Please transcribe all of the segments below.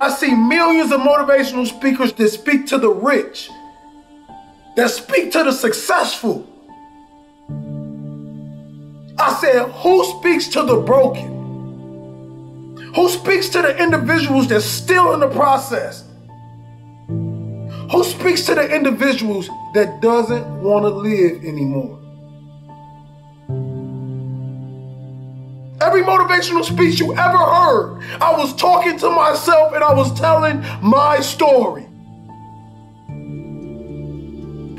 I see millions of motivational speakers that speak to the rich, that speak to the successful. I said, who speaks to the broken? Who speaks to the individuals that's still in the process? Who speaks to the individuals that doesn't want to live anymore? Every motivational speech you ever heard, I was talking to myself and I was telling my story.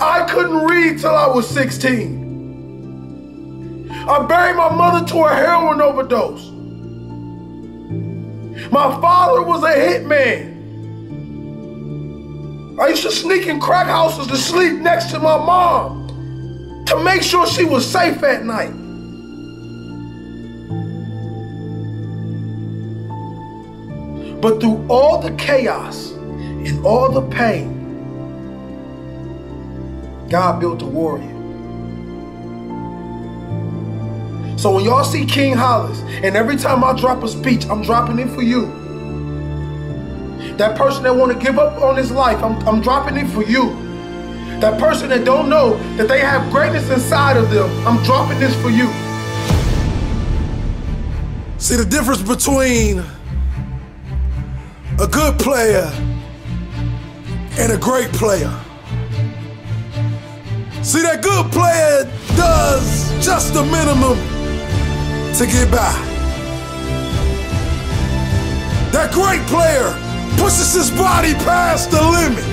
I couldn't read till I was 16. I buried my mother to a heroin overdose. My father was a hitman. I used to sneak in crack houses to sleep next to my mom to make sure she was safe at night. But through all the chaos and all the pain, God built a warrior. So when y'all see King Hollis, and every time I drop a speech, I'm dropping it for you. That person that want to give up on his life, I'm, I'm dropping it for you. That person that don't know that they have greatness inside of them, I'm dropping this for you. See the difference between a good player and a great player. See, that good player does just the minimum to get by. That great player pushes his body past the limit.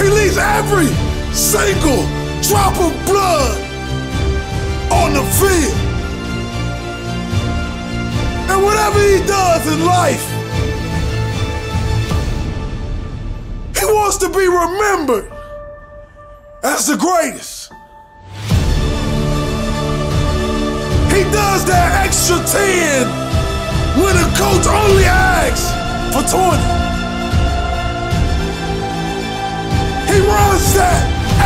He leaves every single drop of blood on the field. Whatever he does in life, he wants to be remembered as the greatest. He does that extra 10 when the coach only asks for 20. He runs that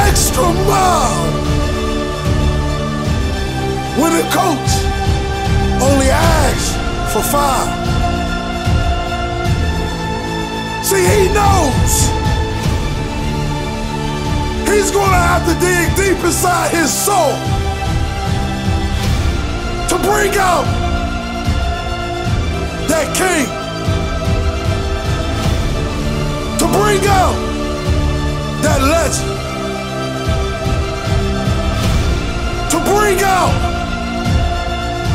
extra mile when the coach only asks for five. See, he knows. He's gonna have to dig deep inside his soul to bring out that king, to bring out that legend, to bring out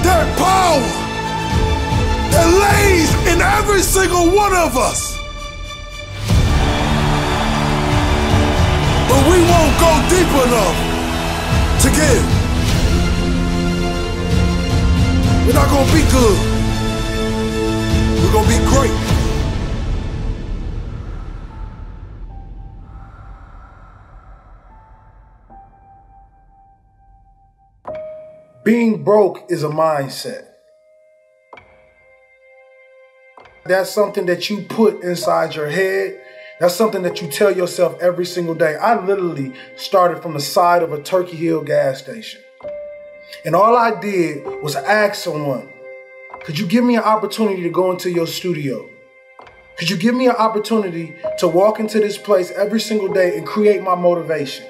that power that lays in every single one of us. But we won't go deep enough to give. We're not gonna be good. We're gonna be great. Being broke is a mindset. That's something that you put inside your head. That's something that you tell yourself every single day. I literally started from the side of a Turkey Hill gas station. And all I did was ask someone, could you give me an opportunity to go into your studio? Could you give me an opportunity to walk into this place every single day and create my motivation?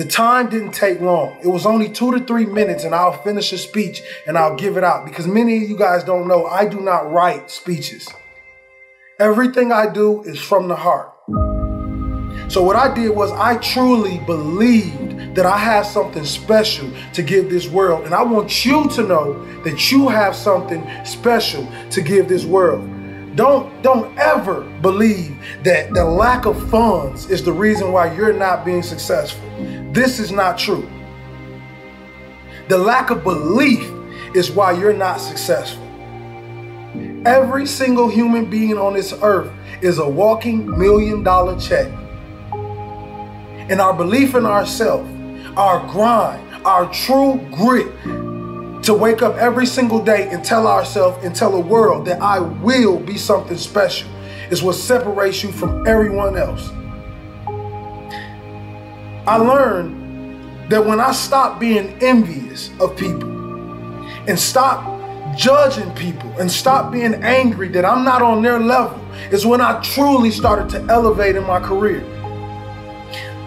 The time didn't take long. It was only two to three minutes, and I'll finish a speech and I'll give it out because many of you guys don't know I do not write speeches. Everything I do is from the heart. So, what I did was I truly believed that I have something special to give this world, and I want you to know that you have something special to give this world. Don't don't ever believe that the lack of funds is the reason why you're not being successful. This is not true. The lack of belief is why you're not successful. Every single human being on this earth is a walking million dollar check. And our belief in ourselves, our grind, our true grit to wake up every single day and tell ourselves and tell the world that I will be something special is what separates you from everyone else. I learned that when I stop being envious of people and stop judging people and stop being angry that I'm not on their level is when I truly started to elevate in my career.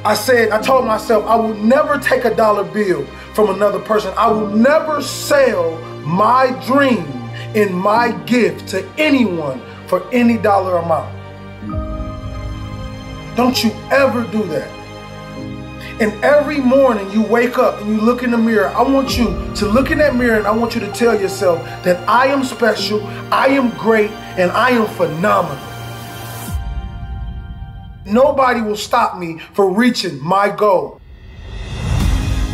I said, I told myself I will never take a dollar bill from another person. I will never sell my dream and my gift to anyone for any dollar amount. Don't you ever do that. And every morning you wake up and you look in the mirror, I want you to look in that mirror and I want you to tell yourself that I am special, I am great, and I am phenomenal. Nobody will stop me from reaching my goal.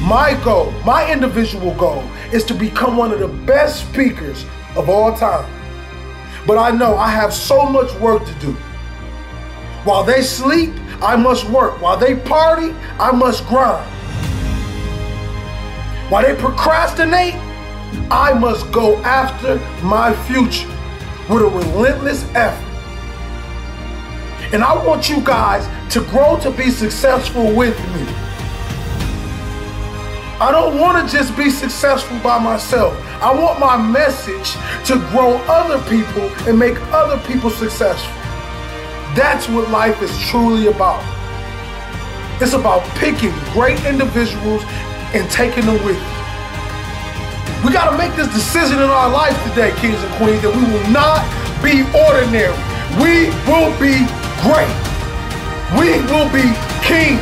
My goal, my individual goal, is to become one of the best speakers of all time. But I know I have so much work to do. While they sleep, I must work. While they party, I must grind. While they procrastinate, I must go after my future with a relentless effort. And I want you guys to grow to be successful with me. I don't want to just be successful by myself. I want my message to grow other people and make other people successful. That's what life is truly about. It's about picking great individuals and taking them with you. We got to make this decision in our life today, kings and queens, that we will not be ordinary. We will be great. We will be kings.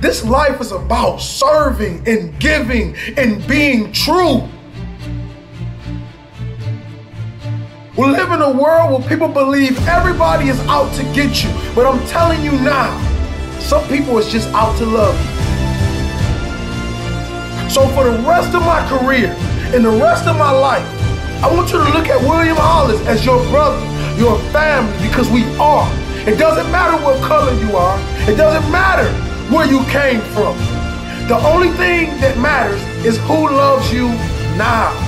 This life is about serving and giving and being true. We live in a world where people believe everybody is out to get you. But I'm telling you now, some people is just out to love you. So for the rest of my career and the rest of my life, I want you to look at William Hollis as your brother, your family, because we are. It doesn't matter what color you are. It doesn't matter where you came from. The only thing that matters is who loves you now.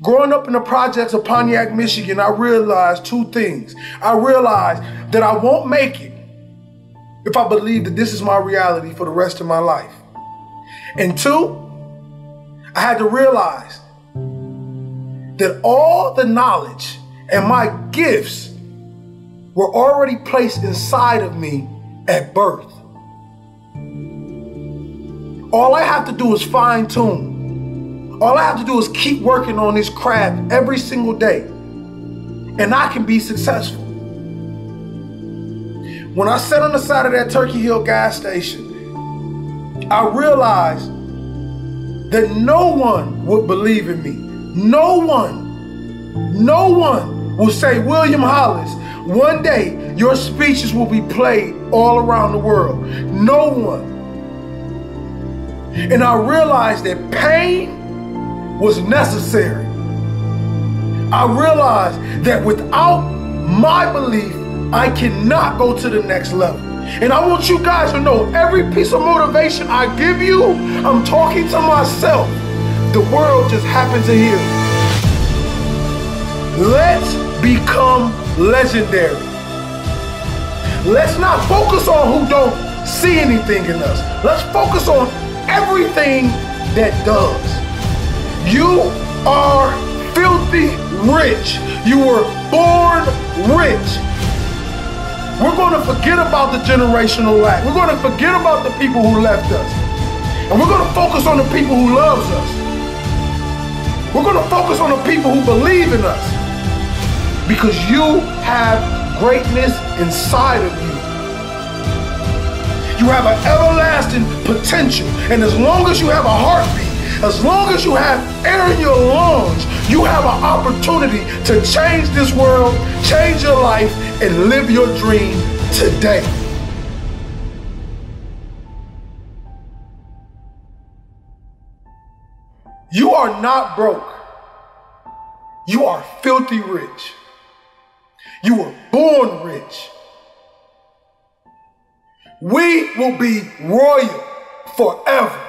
Growing up in the projects of Pontiac, Michigan, I realized two things. I realized that I won't make it if I believe that this is my reality for the rest of my life. And two, I had to realize that all the knowledge and my gifts were already placed inside of me at birth. All I have to do is fine tune. All I have to do is keep working on this craft every single day, and I can be successful. When I sat on the side of that Turkey Hill gas station, I realized that no one would believe in me. No one, no one will say, William Hollis, one day your speeches will be played all around the world. No one. And I realized that pain was necessary. I realized that without my belief, I cannot go to the next level. And I want you guys to know every piece of motivation I give you, I'm talking to myself. The world just happens to hear. Let's become legendary. Let's not focus on who don't see anything in us. Let's focus on everything that does. You are filthy rich. You were born rich. We're going to forget about the generational lack. We're going to forget about the people who left us. And we're going to focus on the people who loves us. We're going to focus on the people who believe in us. Because you have greatness inside of you. You have an everlasting potential. And as long as you have a heartbeat, as long as you have air in your lungs, you have an opportunity to change this world, change your life, and live your dream today. You are not broke. You are filthy rich. You were born rich. We will be royal forever.